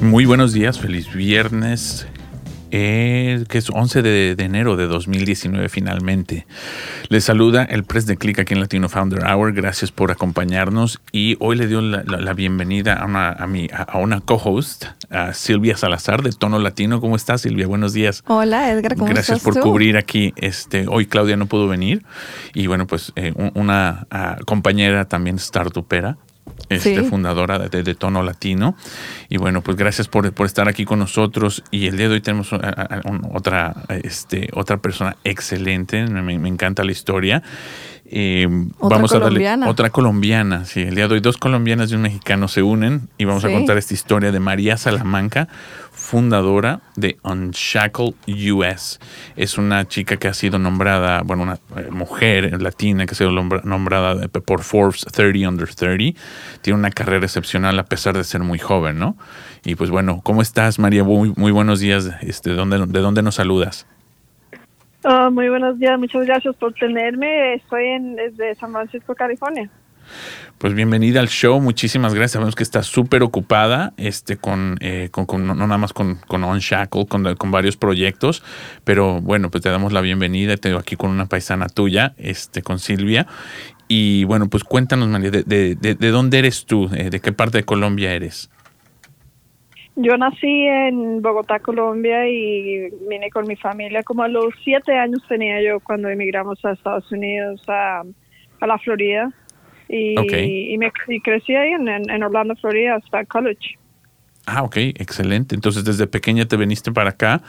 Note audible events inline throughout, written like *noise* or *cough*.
Muy buenos días, feliz viernes, eh, que es 11 de, de enero de 2019 finalmente. Les saluda el Press de Click aquí en Latino Founder Hour, gracias por acompañarnos y hoy le dio la, la- la bienvenida a una, a mi, a- una co-host, a Silvia Salazar de Tono Latino. ¿Cómo estás Silvia? Buenos días. Hola Edgar, ¿cómo Gracias estás por tú? cubrir aquí. Este, hoy Claudia no pudo venir y bueno, pues eh, un- una ah, compañera también startupera. Este, Sí. fundadora de, de Tono Latino. Y bueno, pues gracias por, por estar aquí con nosotros. Y el día de hoy tenemos a- a- a un- otra, este, otra persona excelente. Me, me encanta la historia. Eh, Otra vamos a darle colombiana. otra colombiana. Sí, el día de hoy dos colombianas y un mexicano se unen y vamos a contar esta historia de María Salamanca, fundadora de Unshackle US. Es una chica que ha sido nombrada, bueno, una eh, mujer latina que ha sido nombra- nombrada por Forbes 30 Under 30. Tiene una carrera excepcional a pesar de ser muy joven, ¿no? Y pues bueno, ¿cómo estás, María? Muy, buenos días. Este, ¿de, dónde, ¿De dónde nos saludas? Ah, muy buenos días, muchas gracias por tenerme. Estoy en, desde San Francisco, California. Pues bienvenida al show, muchísimas gracias. Sabemos que estás súper ocupada, este, con, eh, con, con- no nada más con, con Unshackle, con, varios proyectos, pero bueno, pues te damos la bienvenida. Te digo aquí con una paisana tuya, este, con Silvia. Y bueno, pues cuéntanos, María, de, de, de- de dónde eres tú? Eh, ¿De qué parte de Colombia eres? Yo nací en Bogotá, Colombia, y vine con mi familia. Como a los siete años tenía yo cuando emigramos a Estados Unidos, a la Florida. Y, y me y crecí ahí en, en- Orlando, Florida, hasta college. Ah, ok, excelente. Entonces desde pequeña te viniste para acá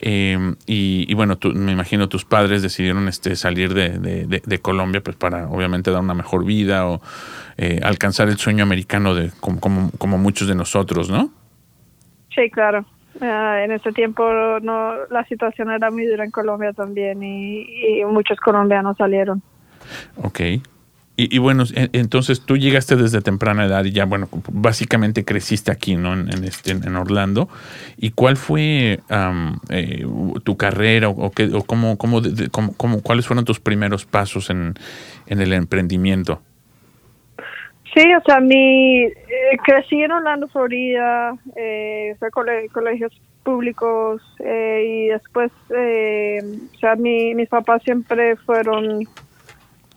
eh, y, y bueno, tú- me imagino tus padres decidieron este, salir de, de- de- de Colombia pues para obviamente dar una mejor vida o eh, alcanzar el sueño americano de como, como, como muchos de nosotros, ¿no? Sí, claro. Ah, en ese tiempo no la situación era muy dura en Colombia también y, y muchos colombianos salieron. Ok. Y, bueno, en- entonces tú llegaste desde temprana edad y ya, bueno, básicamente creciste aquí, ¿no? En, este, en Orlando. ¿Y cuál fue eh, tu carrera o, qué- o cómo, cómo, de- cómo- cuáles fueron tus primeros pasos en, en el emprendimiento? Sí, o sea, mi eh, crecí en Orlando, Florida, eh, fue cole- colegios públicos eh, y después, eh, o sea, mi, mis papás siempre fueron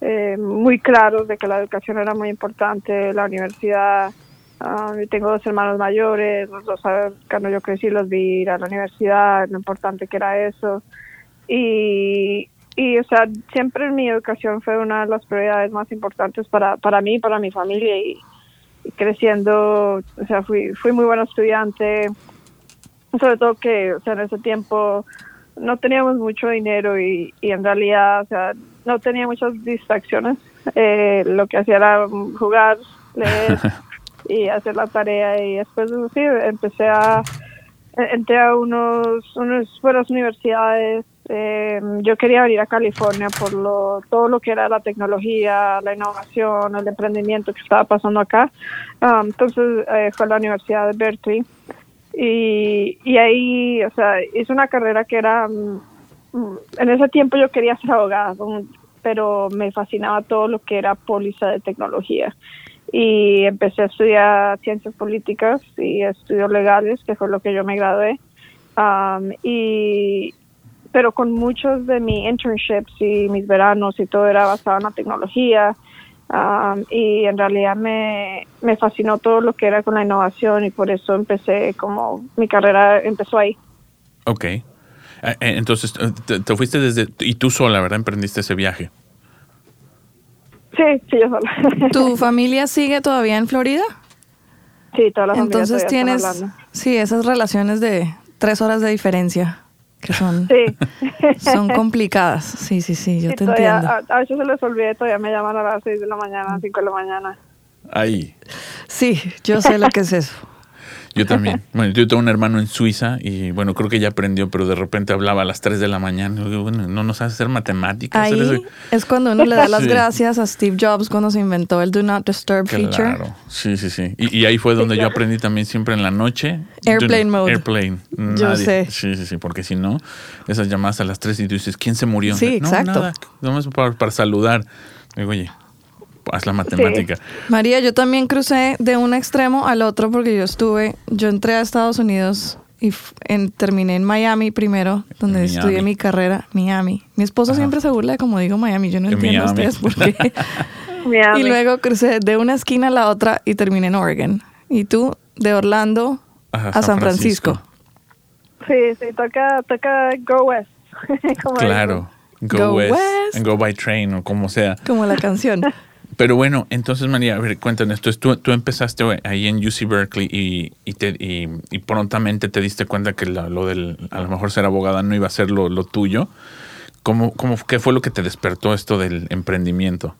eh, muy claros de que la educación era muy importante, la universidad. yo tengo dos hermanos mayores, los dos ah, cuando yo crecí los vi ir a la universidad, lo importante que era eso. Y, y, o sea, siempre mi educación fue una de las prioridades más importantes para, para mí, para mi familia y, creciendo, o sea, fui, fui muy buena estudiante, sobre todo que, en ese tiempo no teníamos mucho dinero y, y en realidad, o sea, no tenía muchas distracciones. Eh, lo que hacía era jugar, leer *laughs* y hacer la tarea y después de sí, empecé a entré a unos, unos buenas universidades. eh, yo quería venir a California por lo, todo lo que era la tecnología, la innovación, el emprendimiento que estaba pasando acá. Ah, entonces eh, fue a la Universidad de Berkeley. Y, y ahí, o sea, hice una carrera que era, mm, mm, en ese tiempo yo quería ser abogada, pero me fascinaba todo lo que era póliza de tecnología y empecé a estudiar ciencias políticas y estudios legales, que fue lo que yo me gradué. Am, y pero con muchos de mis internships y mis veranos y todo era basado en la tecnología. Am, y en realidad me, me fascinó todo lo que era con la innovación y por eso empecé como mi carrera empezó ahí. Ok. Eh, eh, Entonces, eh, te, te fuiste desde... Y tú sola, ¿verdad? Emprendiste ese viaje. Sí, sí, yo sola. *laughs* ¿Tu familia sigue todavía en Florida? sí, todas las familias Entonces tienes, sí, esas relaciones de tres horas de diferencia que son, Sí. son *laughs* complicadas. Sí, sí, sí, yo Sí, te todavía- entiendo. A, a veces se les olvida, todavía me llaman a las 6 de la mañana, 5 de la mañana. Ahí. Sí, yo sé lo que es eso. Yo también. *laughs* Bueno, yo tengo un hermano en Suiza y bueno, creo que ya aprendió, pero de repente hablaba a las 3 de la mañana. Bueno, no nos hace hacer matemáticas. Ahí es cuando uno le da las *laughs* Sí. gracias a Steve Jobs cuando se inventó el Do Not Disturb feature. Claro, sí, sí, sí. Y, y ahí fue donde yo aprendí también siempre en la noche. Airplane Yo- mode. Airplane. Yo Nadie. sé. Sí, sí, sí, porque si no, esas llamadas a las 3 y tú dices, ¿quién se murió? Sí, no, exacto. Nada, nomás para, para saludar. Digo, oye, haz la matemática. María, yo también crucé de un extremo al otro porque yo estuve, yo entré a Estados Unidos y en- terminé en Miami primero, donde Miami. estudié mi carrera, Miami. Mi esposo Ajá. siempre se burla de como digo Miami, yo no En entiendo Miami. a ustedes por qué. *laughs* Miami. y luego crucé de una esquina a la otra y terminé en Oregon. Y tú, de Orlando Ajá, a San Francisco. Sí, sí, toca, toca Go West. *laughs* como Claro. Go, Go west, west. and go by train o como sea. Como la canción. *laughs* Pero bueno, entonces María, a ver, cuéntanos, entonces tú, tú empezaste ahí en UC Berkeley y, y, te, y, prontamente te diste cuenta que lo del, a lo mejor ser abogada no iba a ser lo, lo tuyo. ¿Cómo, cómo, ¿Qué fue lo que te despertó esto del emprendimiento?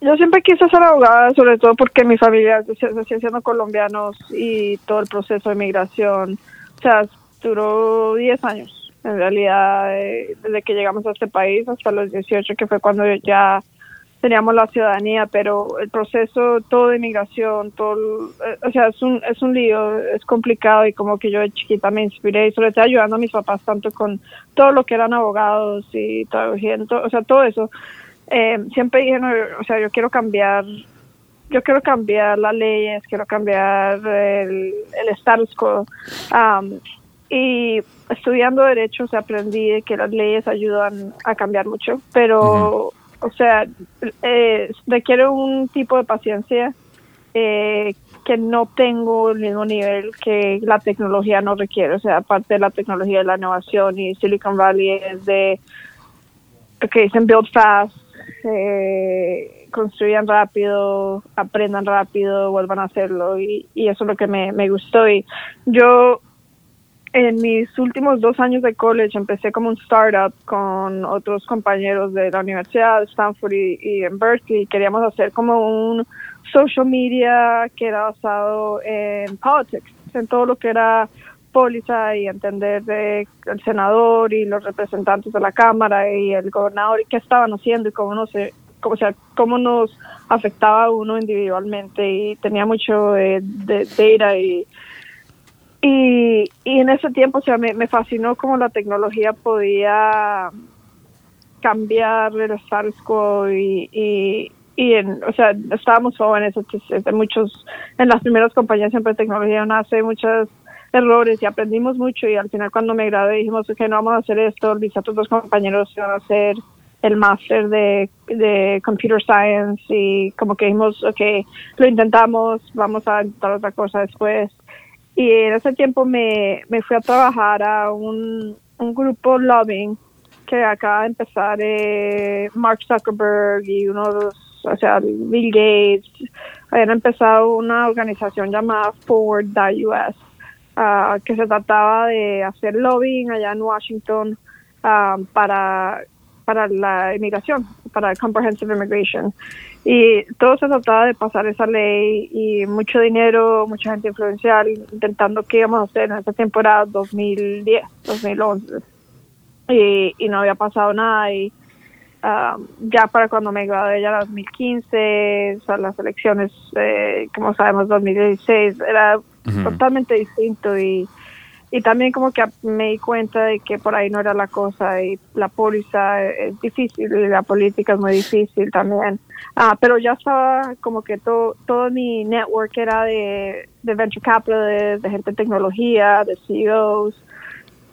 Yo siempre quise ser abogada, sobre todo porque mi familia sigue siendo colombianos y todo el proceso de migración, o sea, duró 10 años. En realidad, eh, desde que llegamos a este país hasta los 18, que fue cuando ya teníamos la ciudadanía, pero el proceso todo de migración, todo, eh, o sea, es un, es un lío, es complicado y como que yo de chiquita me inspiré y sobre todo ayudando a mis papás tanto con todo lo que eran abogados y traduciendo, o sea, todo eso. Eh, siempre dije, no, o sea, yo quiero cambiar, yo quiero cambiar las leyes, quiero cambiar el, el status quo. Am, y estudiando derecho, o sea, aprendí que las leyes ayudan a cambiar mucho, pero, o sea, eh, requiere un tipo de paciencia eh, que no tengo el mismo nivel que la tecnología no requiere. O sea, aparte de la tecnología de la innovación y Silicon Valley es de que dicen build fast, eh, construyan rápido, aprendan rápido, vuelvan a hacerlo y, y eso es lo que me, me gustó. Y yo en mis últimos dos años de college empecé como un startup con otros compañeros de la Universidad de Stanford y, en Berkeley. Queríamos hacer como un social media que era basado en politics, en todo lo que era póliza y entender de el senador y los representantes de la Cámara y el gobernador y qué estaban haciendo y cómo no se o sea, cómo nos afectaba uno individualmente y tenía mucho de, de data y y, y en ese tiempo, o sea, me, me fascinó cómo la tecnología podía cambiar el status quo y, y, y en, o sea, estábamos jóvenes, en muchos, en las primeras compañías siempre tecnología uno hace muchos errores y aprendimos mucho y al final cuando me gradué dijimos que no vamos a hacer esto, mis otros dos compañeros iban a hacer el máster de, de computer science y como que dijimos, ok, lo intentamos, vamos a intentar otra cosa después. Y en ese tiempo me, me fui a trabajar a un, un grupo lobbying que acaba de empezar eh, Mark Zuckerberg y uno de los, o sea, Bill Gates, habían empezado una organización llamada Forward.us, ah, que se trataba de hacer lobbying allá en Washington ah, para, para la inmigración, para Comprehensive Immigration. Y todo se trataba de pasar esa ley y mucho dinero, mucha gente influencial, intentando qué íbamos a hacer en esa temporada 2010, 2011. Y, y no había pasado nada y ah, ya para cuando me gradué ya en 2015, o sea, las elecciones, eh, como sabemos, 2016, era Ujú. totalmente distinto y, y también como que me di cuenta de que por ahí no era la cosa y la póliza es difícil y la política es muy difícil también. Ah, pero ya estaba como que todo, todo mi network era de, de venture capital, de, gente de tecnología, de CEOs.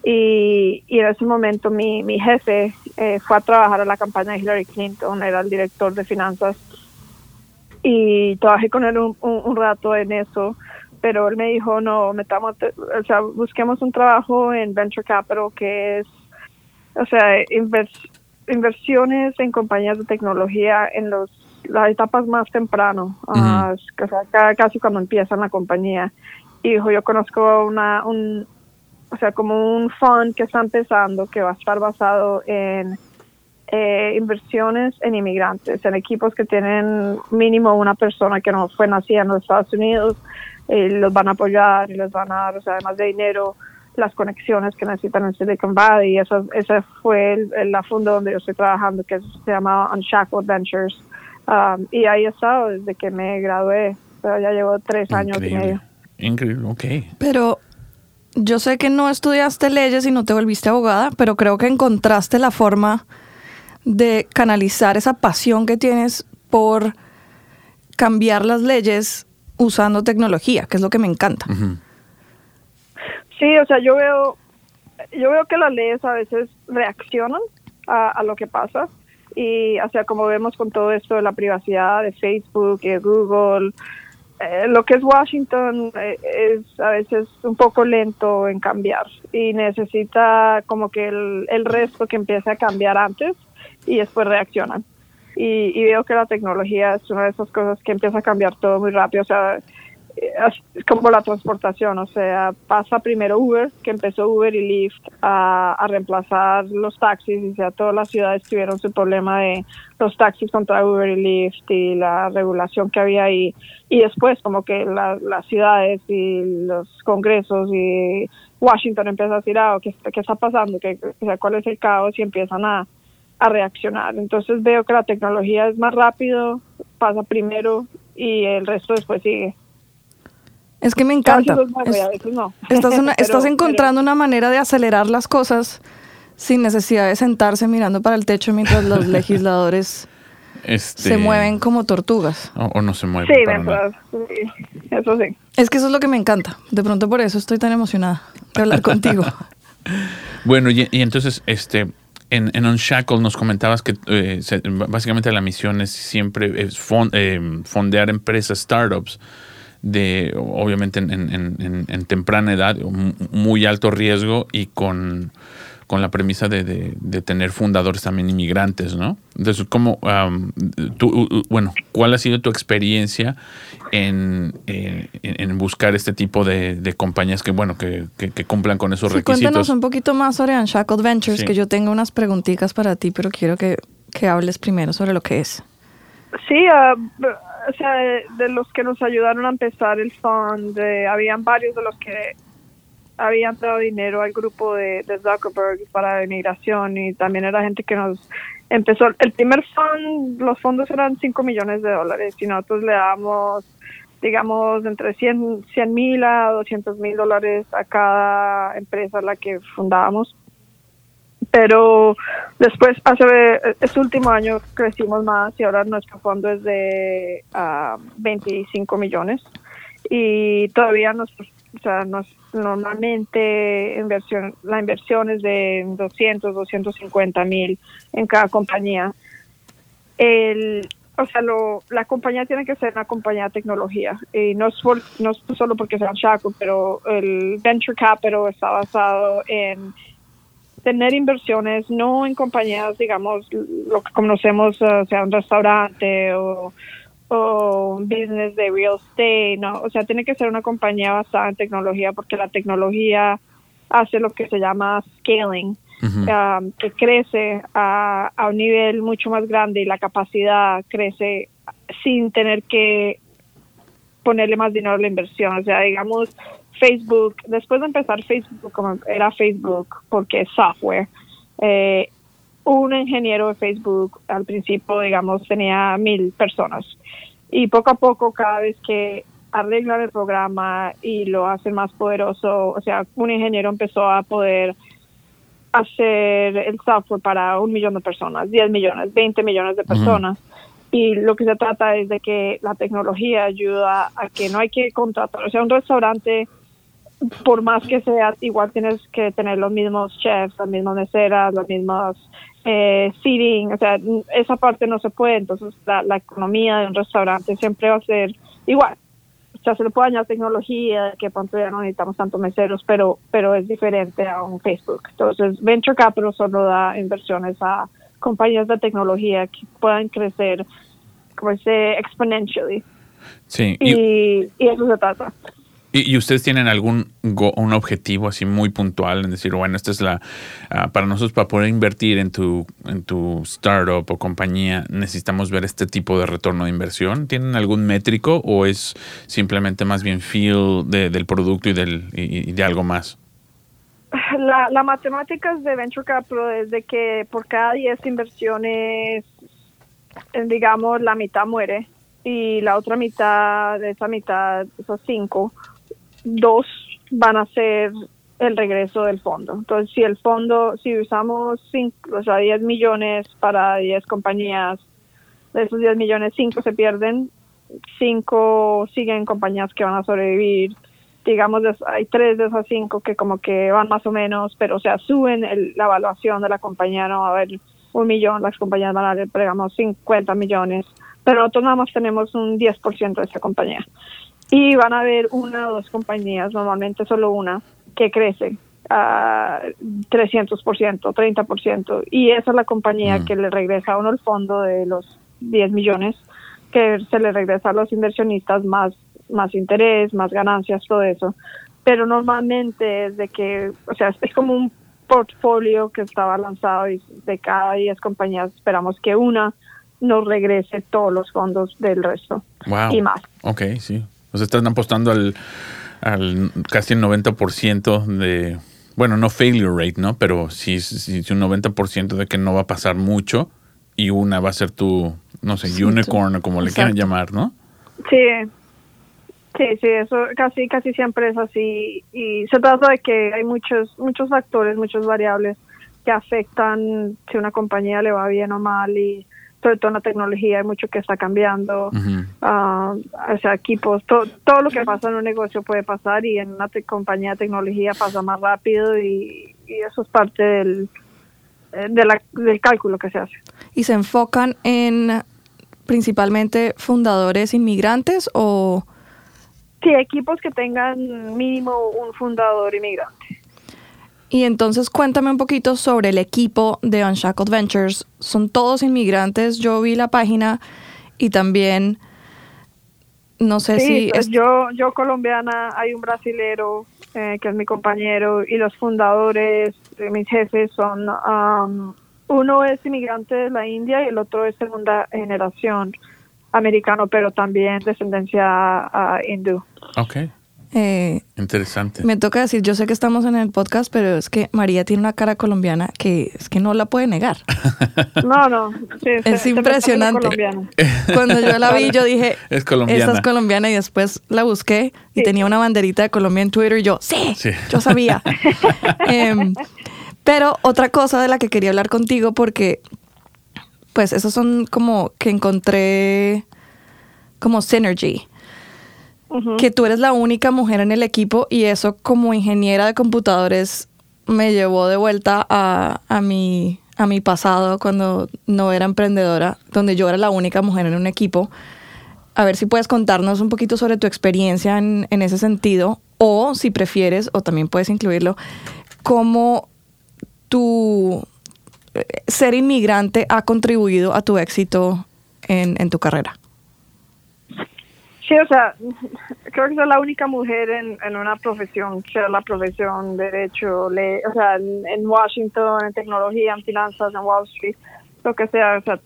Y, y en ese momento mi, mi jefe eh, fue a trabajar a la campaña de Hillary Clinton, era el director de finanzas. Y trabajé con él un, rato en eso, pero él me dijo, no, metamos, o sea, busquemos un trabajo en venture capital que es, o sea, invers- inversiones en compañías de tecnología en los las etapas más temprano, ah, o sea, ca- casi cuando empiezan la compañía. Y dijo, yo conozco una, un, o sea, como un fund que está empezando, que va a estar basado en, eh, inversiones en inmigrantes, en equipos que tienen mínimo una persona que no fue nacida en los Estados Unidos, y los van a apoyar y les van a dar, o sea, además de dinero, las conexiones que necesitan en Silicon Valley. Y eso, ese fue el, la funda donde yo estoy trabajando, que se llama Unshackled Ventures. Um, y ahí he estado desde que me gradué. Pero ya llevo tres años y medio. Increíble, ok. Pero yo sé que no estudiaste leyes y no te volviste abogada, pero creo que encontraste la forma de canalizar esa pasión que tienes por cambiar las leyes usando tecnología, que es lo que me encanta. Sí, o sea, yo veo, yo veo que las leyes a veces reaccionan a, lo que pasa y, o sea, como vemos con todo esto de la privacidad de Facebook y de Google, eh, lo que es Washington eh, es a veces un poco lento en cambiar y necesita como que el, el resto que empiece a cambiar antes y después reaccionan. Y, y, veo que la tecnología es una de esas cosas que empieza a cambiar todo muy rápido. O sea, es como la transportación, o sea, pasa primero Uber, que empezó Uber y Lyft a, a reemplazar los taxis, y sea, todas las ciudades tuvieron su problema de los taxis contra Uber y Lyft y la regulación que había ahí, y después como que las ciudades y los congresos y Washington empieza a decir, ah, ¿qué, qué está pasando? ¿Qué, o sea, ¿Cuál es el caos? Y empiezan a, a reaccionar. Entonces veo que la tecnología es más rápido, pasa primero y el resto después sigue. Es que me encanta. Estás, *laughs* estás encontrando una manera de acelerar las cosas sin necesidad de sentarse mirando para el techo mientras los *laughs* legisladores este, se mueven como tortugas. O, no se mueven. Sí, eso sí. Es que eso es lo que me encanta. De pronto por eso estoy tan emocionada de hablar *laughs* contigo. Bueno, y, entonces, este, en, en Unshackle nos comentabas que eh, básicamente la misión es siempre eh, fondear empresas, startups de obviamente en, temprana edad, muy alto riesgo y con, la premisa de, tener fundadores también inmigrantes, ¿no? Entonces, ¿cómo, tú, bueno, cuál ha sido tu experiencia en, buscar este tipo de, compañías que, bueno, que, cumplan con esos requisitos? Cuéntanos un poquito más sobre Unshackled Ventures, que yo tengo unas preguntitas para ti, pero quiero que, hables primero sobre lo que es. Sí, uh, o sea, de, los que nos ayudaron a empezar el fund, habían varios de los que habían dado dinero al grupo de, Zuckerberg para inmigración y también era gente que nos empezó. El primer fund, los fondos eran 5 millones de dólares y nosotros le damos, digamos, entre 100 mil a 200 mil dólares a cada empresa a la que fundábamos pero después, hace este último año crecimos más y ahora nuestro fondo es de 25 ah, millones y todavía nosotros, o sea, nos, normalmente inversión, la inversión es de 200, 250 mil en cada compañía. El, o sea, lo, la compañía tiene que ser una compañía de tecnología y no es, no es solo porque sea un shackle, pero el venture capital está basado en tener inversiones no en compañías, digamos, lo que conocemos, o sea, un restaurante o, un business de real estate, no, o sea, tiene que ser una compañía basada en tecnología porque la tecnología hace lo que se llama scaling, um, que crece a, a un nivel mucho más grande y la capacidad crece sin tener que ponerle más dinero a la inversión. O sea, digamos, Facebook, después de empezar Facebook como era Facebook porque es software, eh, un ingeniero de Facebook al principio, digamos, tenía mil personas. Y poco a poco, cada vez que arreglan el programa y lo hacen más poderoso, o sea, un ingeniero empezó a poder hacer el software para un millón de personas, 10 millones, 20 millones de personas. Y lo que se trata es de que la tecnología ayuda a que no hay que contratar, o sea, un restaurante por más que sea, igual tienes que tener los mismos chefs, las mismas meseras, los mismos eh, seating, o sea, esa parte no se puede, entonces la, la, economía de un restaurante siempre va a ser igual. O sea, se le puede añadir tecnología, que pronto ya no necesitamos tantos meseros, pero, pero es diferente a un Facebook. Entonces, Venture Capital solo da inversiones a compañías de tecnología que puedan crecer, como dice, exponentially. Sí. Y, y eso se trata. ¿Y, ustedes tienen algún un objetivo así muy puntual en decir, bueno, esta es la, ah, para nosotros, para poder invertir en tu, en tu startup o compañía, necesitamos ver este tipo de retorno de inversión? ¿Tienen algún métrico o es simplemente más bien feel de- del producto y, del, y, y de algo más? La, la matemáticas de Venture Capital es de que por cada 10 inversiones, eh, digamos, la mitad muere y la otra mitad de esa mitad, esos cinco, dos van a ser el regreso del fondo. Entonces, si el fondo, si usamos cinco, o sea, 10 millones para 10 compañías, de esos 10 millones, 5 se pierden, 5 siguen compañías que van a sobrevivir. Digamos, hay tres de esas cinco que como que van más o menos, pero o sea, suben el- la evaluación de la compañía, no va a haber un millón, las compañías van a ver, digamos, 50 millones, pero nosotros nada más tenemos un 10% de esa compañía. Y van a haber una o dos compañías, normalmente solo una, que crece a 300%, 30%. Y esa es la compañía Mm. que le regresa a uno el fondo de los 10 millones, que se le regresa a los inversionistas más, más interés, más ganancias, todo eso. Pero normalmente es de que, o sea, es como un portfolio que estaba lanzado y de cada 10 compañías esperamos que una nos regrese todos los fondos del resto Wow. y más. Ok, sí. O sea, están apostando al, al casi el 90% de, bueno, no failure rate, ¿no? Pero sí, sí, sí, un 90% de que no va a pasar mucho y una va a ser tu, no sé, Sí, unicorn o como le quieran llamar, ¿no? Sí, sí, sí, eso casi, casi siempre es así. Y se trata de que hay muchos, muchos factores, muchas variables que afectan si una compañía le va bien o mal y sobre todo en la tecnología hay mucho que está cambiando. Ah, o sea, equipos, to- todo lo que pasa en un negocio puede pasar y en una te- compañía de tecnología pasa más rápido y, y eso es parte del, eh, de la- del cálculo que se hace. ¿Y se enfocan en principalmente fundadores inmigrantes o Sí, equipos que tengan mínimo un fundador inmigrante. Y entonces cuéntame un poquito sobre el equipo de Unshackled Ventures. Son todos inmigrantes. Yo vi la página y también no sé Sí, si pues es- yo, yo colombiana, hay un brasilero eh, que es mi compañero y los fundadores, eh, mis jefes son, um, uno es inmigrante de la India y el otro es segunda generación americano, pero también descendencia ah, hindú. Ok, eh, interesante. me toca decir, yo sé que estamos en el podcast, pero es que María tiene una cara colombiana que es que no la puede negar. *laughs* No, no, sí, se- Es se me sale impresionante. colombiano. *laughs* Cuando yo la vi, yo dije, Es colombiana. esta es colombiana y después la busqué y Sí. tenía una banderita de Colombia en Twitter y yo, sí, Sí. yo sabía. *laughs* Em, pero otra cosa de la que quería hablar contigo porque, pues, esos son como que encontré como synergy. Que tú eres la única mujer en el equipo y eso como ingeniera de computadores me llevó de vuelta a, a mi, a mi pasado cuando no era emprendedora, donde yo era la única mujer en un equipo. A ver si puedes contarnos un poquito sobre tu experiencia en, en ese sentido o si prefieres, o también puedes incluirlo, cómo tu eh, ser inmigrante ha contribuido a tu éxito en, en tu carrera. Sí, o sea, creo que soy la única mujer en, en una profesión, sea la profesión derecho, le, o sea, en, en Washington, en tecnología, en finanzas, en Wall Street, lo que sea, o sea,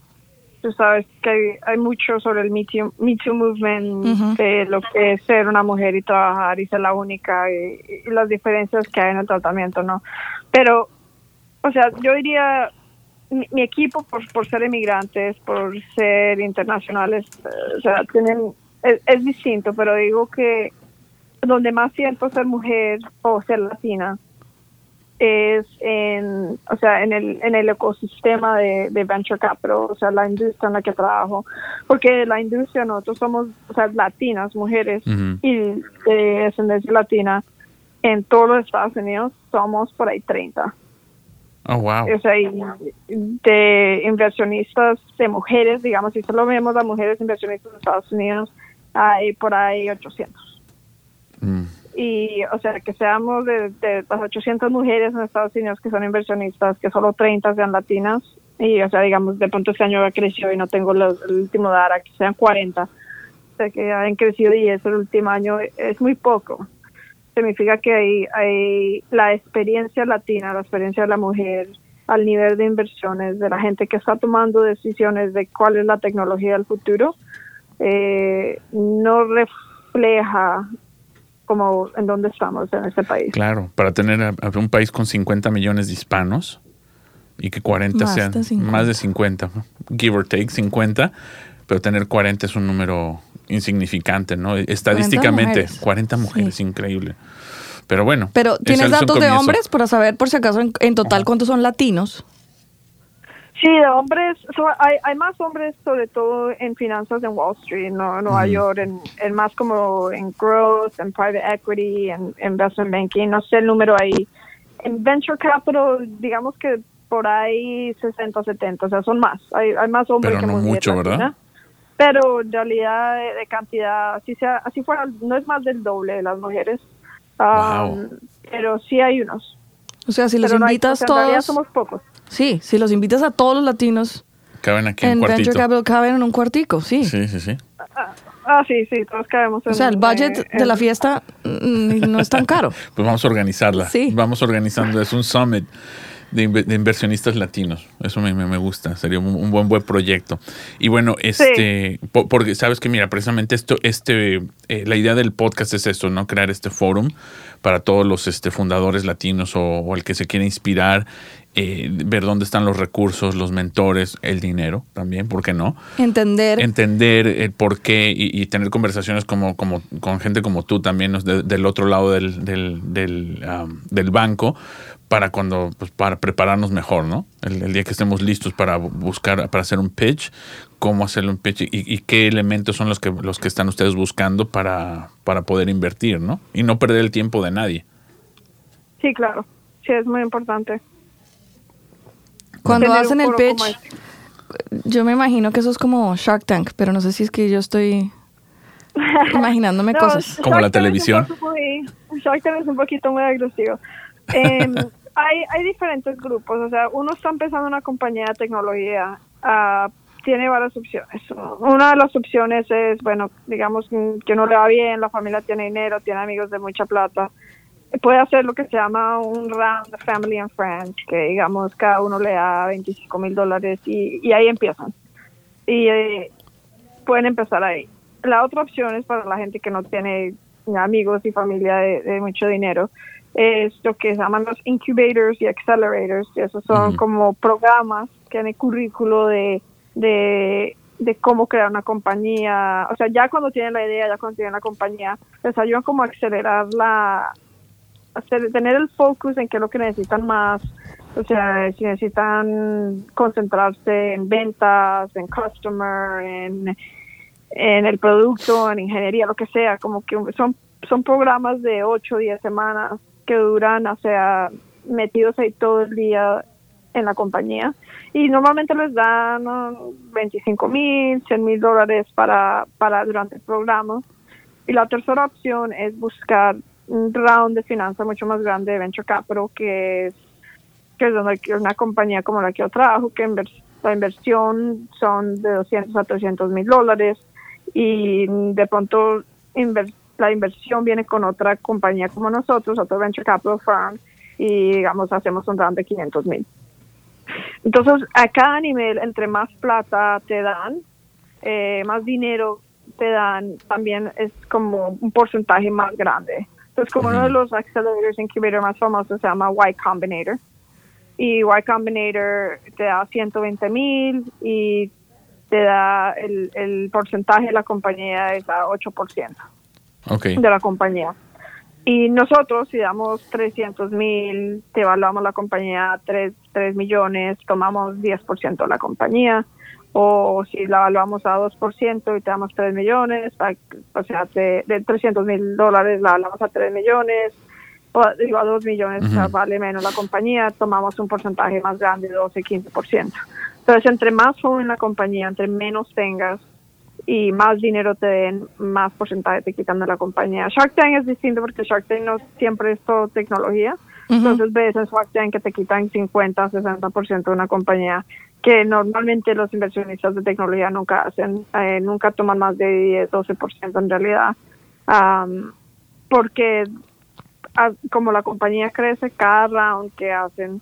tú sabes que hay, hay mucho sobre el Me Too, Me Too Movement, de lo que es ser una mujer y trabajar y ser la única y, y las diferencias que hay en el tratamiento, ¿no? Pero, o sea, yo diría, mi, mi equipo, por, por ser inmigrantes, por ser internacionales, eh, o sea, tienen, es, es distinto, pero digo que donde más siento ser mujer o ser latina es en, o sea, en el, en el ecosistema de, de venture capital, o sea, la industria en la que trabajo, porque la industria nosotros somos, o sea, latinas, mujeres y de descendencia latina en todos los Estados Unidos somos por ahí 30 Oh, wow. o sea, de inversionistas de mujeres, digamos, si solo vemos a mujeres inversionistas de Estados Unidos, hay por ahí 800. Mm. Y, o sea, que seamos de, de las 800 mujeres en Estados Unidos que son inversionistas, que solo 30 sean latinas, y, o sea, digamos, de pronto este año ha crecido y no tengo los- el último data, que sean 40. O sea, que han crecido 10 el último año, es muy poco. significa que hay, hay la experiencia latina, la experiencia de la mujer al nivel de inversiones de la gente que está tomando decisiones de cuál es la tecnología del futuro, eh, no refleja como en dónde estamos en este país. Claro, para tener a- a un país con 50 millones de hispanos y que 40 Más sean de 50. más de 50, ¿no? give or take 50, pero tener 40 es un número insignificante, ¿no? Estadísticamente, 40 mujeres. mujeres, Sí. increíble. Pero bueno. Pero, es- ¿tienes datos de hombres para saber, por si acaso, en, en total cuántos son latinos? Sí, de hombres, so- hay, hay más hombres sobre todo en finanzas en Wall Street, no, Nueva York, en, en más como en growth, en private equity, en investment banking, no sé el número ahí. En venture capital, digamos que por ahí 60, 70, o sea, son más, hay, hay más hombres Pero que no mucho, ¿verdad? Pero en realidad de, de cantidad, así sea, así fuera, no es más del doble de las mujeres. Um, Wow. Pero sí hay unos. O sea, si los pero no hay- invitas o sea, en realidad todos, somos pocos. Sí, si los invitas a todos los latinos Caben aquí en en cuartito. Venture Capital caben en un cuartico, sí. Sí, sí, sí. Ah, sí, sí, todos caemos en O sea, el budget eh, de la fiesta mm, no es tan caro. *laughs* Pues vamos a organizarla. Sí. Vamos organizando. Es un summit de, inve- de inversionistas latinos. Eso me, me- me gusta. Sería un, un buen buen proyecto. Y bueno, este, po- porque sabes que mira, precisamente esto, este, eh, la idea del podcast es esto, ¿no? Crear este forum para todos los este, fundadores latinos o, o el que se quiera inspirar, eh, ver dónde están los recursos, los mentores, el dinero también, ¿por qué no? Entender. entender el por qué y, y tener conversaciones como, como con gente como tú también del otro lado del, del, del, um, del banco para cuando pues, para prepararnos mejor no el, el día que estemos listos para bu- buscar para hacer un pitch cómo hacerle un pitch y, y qué elementos son los que los que están ustedes buscando para para poder invertir no y no perder el tiempo de nadie Sí, claro. Sí, es muy importante. Cuando hacen el pitch, este. yo me imagino que eso es como Shark Tank, pero no sé si es que yo estoy imaginándome *laughs* No, cosas. Como la televisión. muy- Shark Tank es un poquito muy agresivo. *laughs* Em, hay, hay diferentes grupos, o sea, uno está empezando una compañía de tecnología, ah, tiene varias opciones. Una de las opciones es, bueno, digamos que no le va bien, la familia tiene dinero, tiene amigos de mucha plata, puede hacer lo que se llama un round de family and friends, que digamos cada uno le da 25 mil dólares y, y ahí empiezan. Y eh, pueden empezar ahí. La otra opción es para la gente que no tiene amigos y familia de, de mucho dinero, es lo que se llaman los incubators y accelerators, y esos son como programas que en el currículo de, de, de cómo crear una compañía, o sea, ya cuando tienen la idea, ya cuando tienen la compañía, les ayudan como a acelerar la, hacer, tener el focus en qué es lo que necesitan más, o sea, si necesitan concentrarse en ventas, en customer, en, en el producto, en ingeniería, lo que sea, como que son, son programas de 8 o 10 semanas que duran, o sea, metidos ahí todo el día en la compañía y normalmente les dan ¿no? 25 mil, 100 mil dólares para, para durante el programa. Y la tercera opción es buscar un round de finanzas mucho más grande de venture capital, que es, que es donde una compañía como la que yo trabajo, que la inversión son de 200 a 300 mil dólares y de pronto la inversión viene con otra compañía como nosotros, otro venture capital firm, y digamos hacemos un round de 500 mil. Entonces, a cada nivel, entre más plata te dan, eh, más dinero te dan, también es como un porcentaje más grande. Entonces, como uno de los accelerators incubator más famosos se llama Y Combinator. Y Y Combinator te da 120 mil y te da el, el porcentaje de la compañía es a 8% ok de la compañía. Y nosotros, si damos 300 mil, te evaluamos la compañía a 3, 3 millones, tomamos 10% de la compañía. O si la evaluamos a 2% y te damos 3 millones, o sea, de, de 300 mil dólares la evaluamos a 3 millones, o digo a 2 millones, o sea, Ujú. vale menos la compañía, tomamos un porcentaje más grande, 12, 15%. Entonces, entre más joven la compañía, entre menos tengas, y más dinero te den, más porcentaje te quitan de la compañía. Shark Tank es distinto porque Shark Tank no siempre es todo tecnología. Entonces ves en Tank que te quitan 50, 60% de una compañía que normalmente los inversionistas de tecnología nunca hacen, eh, nunca toman más de 10, 12% en realidad. Am, porque a- como la compañía crece, cada round que hacen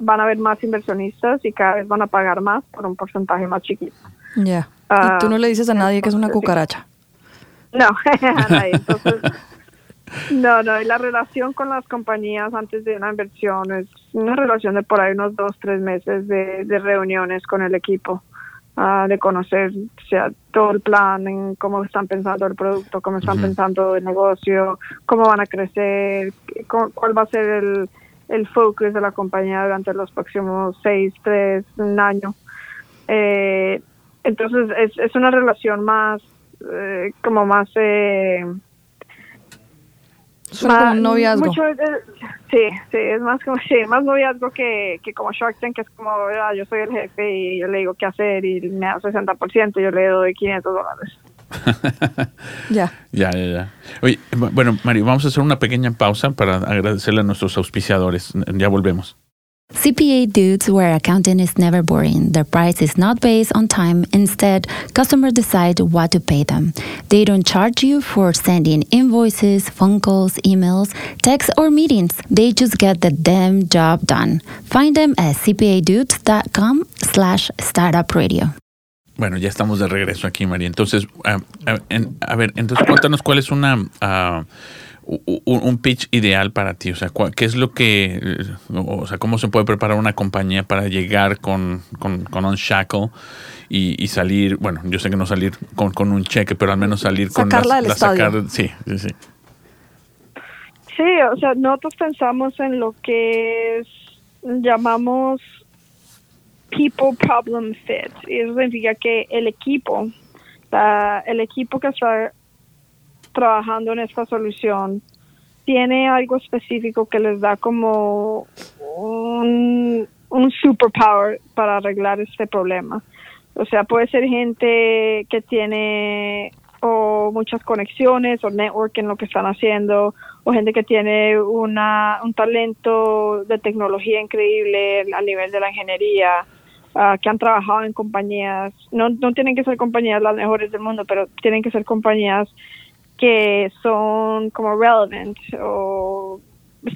van a haber más inversionistas y cada vez van a pagar más por un porcentaje más chiquito. Ya. Ah, y tú no le dices a nadie que es una cucaracha. No, *laughs* a nadie. Entonces, no, no, y la relación con las compañías antes de una inversión es una relación de por ahí unos dos, tres meses de, de reuniones con el equipo, ah, de conocer o sea, todo el plan, en cómo están pensando el producto, cómo están pensando el negocio, cómo van a crecer, cu- cuál va a ser el, el focus de la compañía durante los próximos seis, tres, un año. Eh, entonces es, es una relación más, eh, como más... Eh, Suena como un noviazgo. mucho, eh, sí, sí, es más como sí, más noviazgo que, que como Shark Tank, que es como, ah, yo soy el jefe y yo le digo qué hacer y me da 60%, yo le doy 500 dólares. *laughs* Ya. Ya, ya, ya. Oye, bu- bueno, Mario, vamos a hacer una pequeña pausa para agradecerle a nuestros auspiciadores. Ya volvemos. CPA Dudes, where accounting is never boring. Their price is not based on time. Instead, customers decide what to pay them. They don't charge you for sending invoices, phone calls, emails, texts, or meetings. They just get the damn job done. Find them at cpadudes.com slash startup radio. Bueno, ya estamos de regreso aquí, María. Entonces, ah, ah, en- a ver, entonces cuéntanos cuál es una ah, un pitch ideal para ti. O sea, cuál- qué es lo que, eh, o sea, cómo se puede preparar una compañía para llegar con, con, con Unshackle y, y salir, bueno, yo sé que no salir con, con un cheque, pero al menos salir con del la estadio. sacar- sí, sí, sí. Sí, o sea, nosotros pensamos en lo que es, llamamos people problem fit. Y eso significa que el equipo, la- el equipo que está trabajando en esta solución, tiene algo específico que les da como un, superpower para arreglar este problema. O sea, puede ser gente que tiene o muchas conexiones o network en lo que están haciendo, o gente que tiene una, un talento de tecnología increíble a nivel de la ingeniería, ah, que han trabajado en compañías, no, no tienen que ser compañías las mejores del mundo, pero tienen que ser compañías que son como relevant o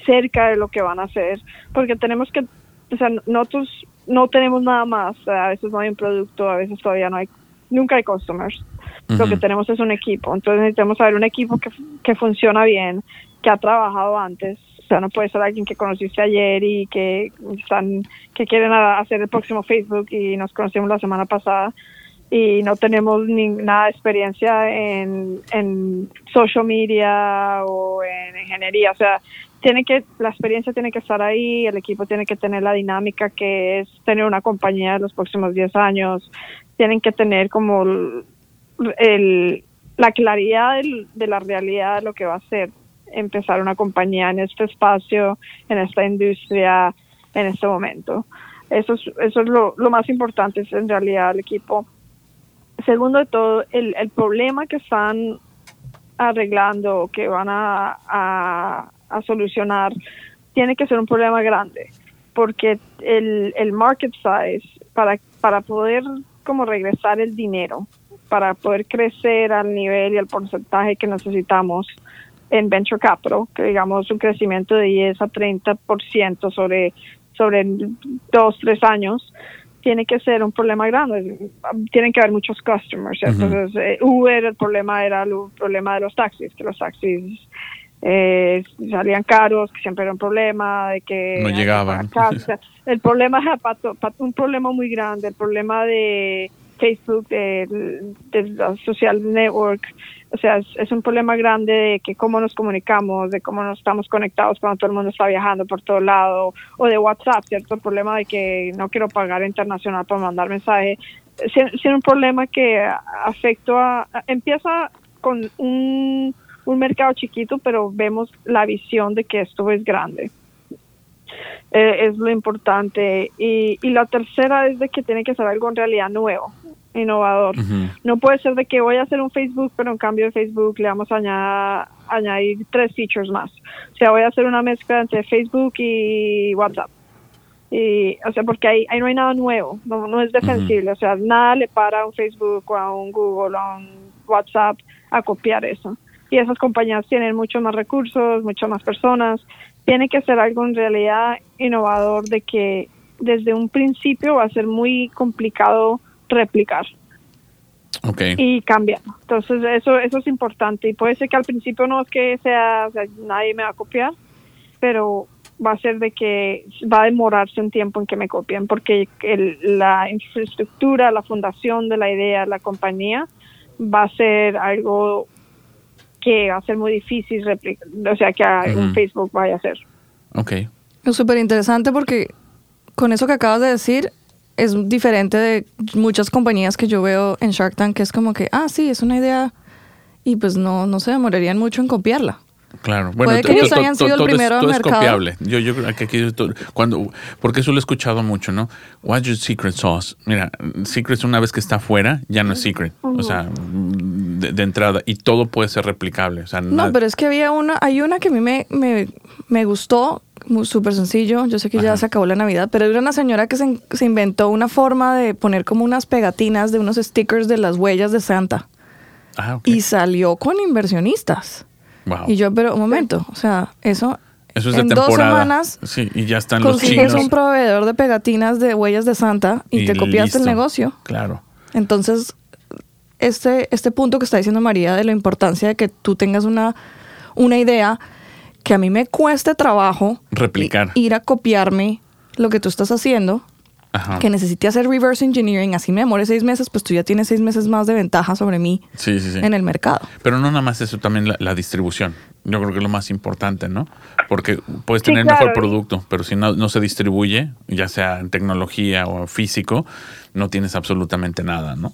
cerca de lo que van a hacer, porque tenemos que, o sea, nosotros no tenemos nada más, a veces no hay un producto, a veces todavía no hay, nunca hay customers, lo que tenemos es un equipo, entonces necesitamos saber un equipo que, que funciona bien, que ha trabajado antes, o sea, no puede ser alguien que conociste ayer y que están, que quieren hacer el próximo Facebook y nos conocimos la semana pasada y no tenemos ni nada de experiencia en, en social media o en ingeniería. O sea, tiene que, la experiencia tiene que estar ahí, el equipo tiene que tener la dinámica que es tener una compañía de los próximos 10 años, tienen que tener como el, la claridad de la realidad de lo que va a ser empezar una compañía en este espacio, en esta industria, en este momento. Eso es, eso es lo, lo más importante, es en realidad el equipo segundo de todo, el, el problema que están arreglando que van a, a, a solucionar tiene que ser un problema grande, porque el, el market size, para, para poder como regresar el dinero, para poder crecer al nivel y al porcentaje que necesitamos en venture capital, que digamos un crecimiento de 10 a 30% sobre, sobre dos, tres años, tiene que ser un problema grande. Tienen que haber muchos customers. Entonces, eh, Uber, el problema era el problema de los taxis, que los taxis eh, salían caros, que siempre era un problema, de que No llegaban. casa. El problema, Pato, un problema muy grande, el problema de Facebook, de, de la social network, o sea, es, es un problema grande de que cómo nos comunicamos, de cómo nos estamos conectados cuando todo el mundo está viajando por todo lado, o de WhatsApp, ¿cierto? El problema de que no quiero pagar internacional para mandar mensaje. Es, un problema que afecta, empieza con un, un mercado chiquito, pero vemos la visión de que esto es grande. Eh, es lo importante. Y, y la tercera es de que tiene que ser algo en realidad nuevo, innovador. No puede ser de que voy a hacer un Facebook, pero en cambio de Facebook le vamos a aña- añadir tres features más. O sea, voy a hacer una mezcla entre Facebook y WhatsApp. Y, o sea, porque ahí, ahí no hay nada nuevo, no, no es defensible. O sea, nada le para a un Facebook o a un Google o a un WhatsApp a copiar eso. y esas compañías tienen muchos más recursos, muchas más personas. Tiene que ser algo en realidad innovador de que desde un principio va a ser muy complicado replicar Ok. y cambiar. Entonces eso eso es importante y puede ser que al principio no es que sea, o sea, nadie me va a copiar, pero va a ser de que va a demorarse un tiempo en que me copien porque el- la infraestructura, la fundación de la idea, la compañía va a ser algo que va a ser muy difícil replicar, o sea, que a- un. Facebook vaya a hacer. Ok. Es súper interesante porque con eso que acabas de decir es diferente de muchas compañías que yo veo en Shark Tank, que es como que, ah, sí, es una idea y pues no, no se demorarían mucho en copiarla. Claro, bueno, Puede que ellos hayan sido el primero todo es mercado. copiable. Yo, yo creo que aquí cuando, porque eso lo he escuchado mucho, ¿no? What's your secret sauce? Mira, secrets una vez que está afuera ya no es secret, o sea, de, de entrada y todo puede ser replicable, o sea, No, nada- pero es que había una, hay una que a mí me, me, me gustó, súper sencillo, yo sé que ya se acabó la Navidad, pero era una señora que se, se inventó una forma de poner como unas pegatinas de unos stickers de las huellas de Santa Ah, y salió con inversionistas. Wow. Y yo, pero un momento, o sea, eso, Eso es de en dos semanas Sí, y ya están los chinos. un proveedor de pegatinas de huellas de Santa y, te copiaste el negocio. Claro. Entonces, este, este punto que está diciendo María de la importancia de que tú tengas una, una idea que a mí me cueste trabajo Replicar. ir a copiarme lo que tú estás haciendo, Ajá. que necesite hacer reverse engineering, así me demore seis meses, pues tú ya tienes seis meses más de ventaja sobre mí Sí, sí, sí. en el mercado. Pero no nada más eso, también la, la distribución. Yo creo que es lo más importante, ¿no? Porque puedes Sí, tener claro, mejor producto, pero si no, no se distribuye, ya sea en tecnología o físico, no tienes absolutamente nada, ¿no?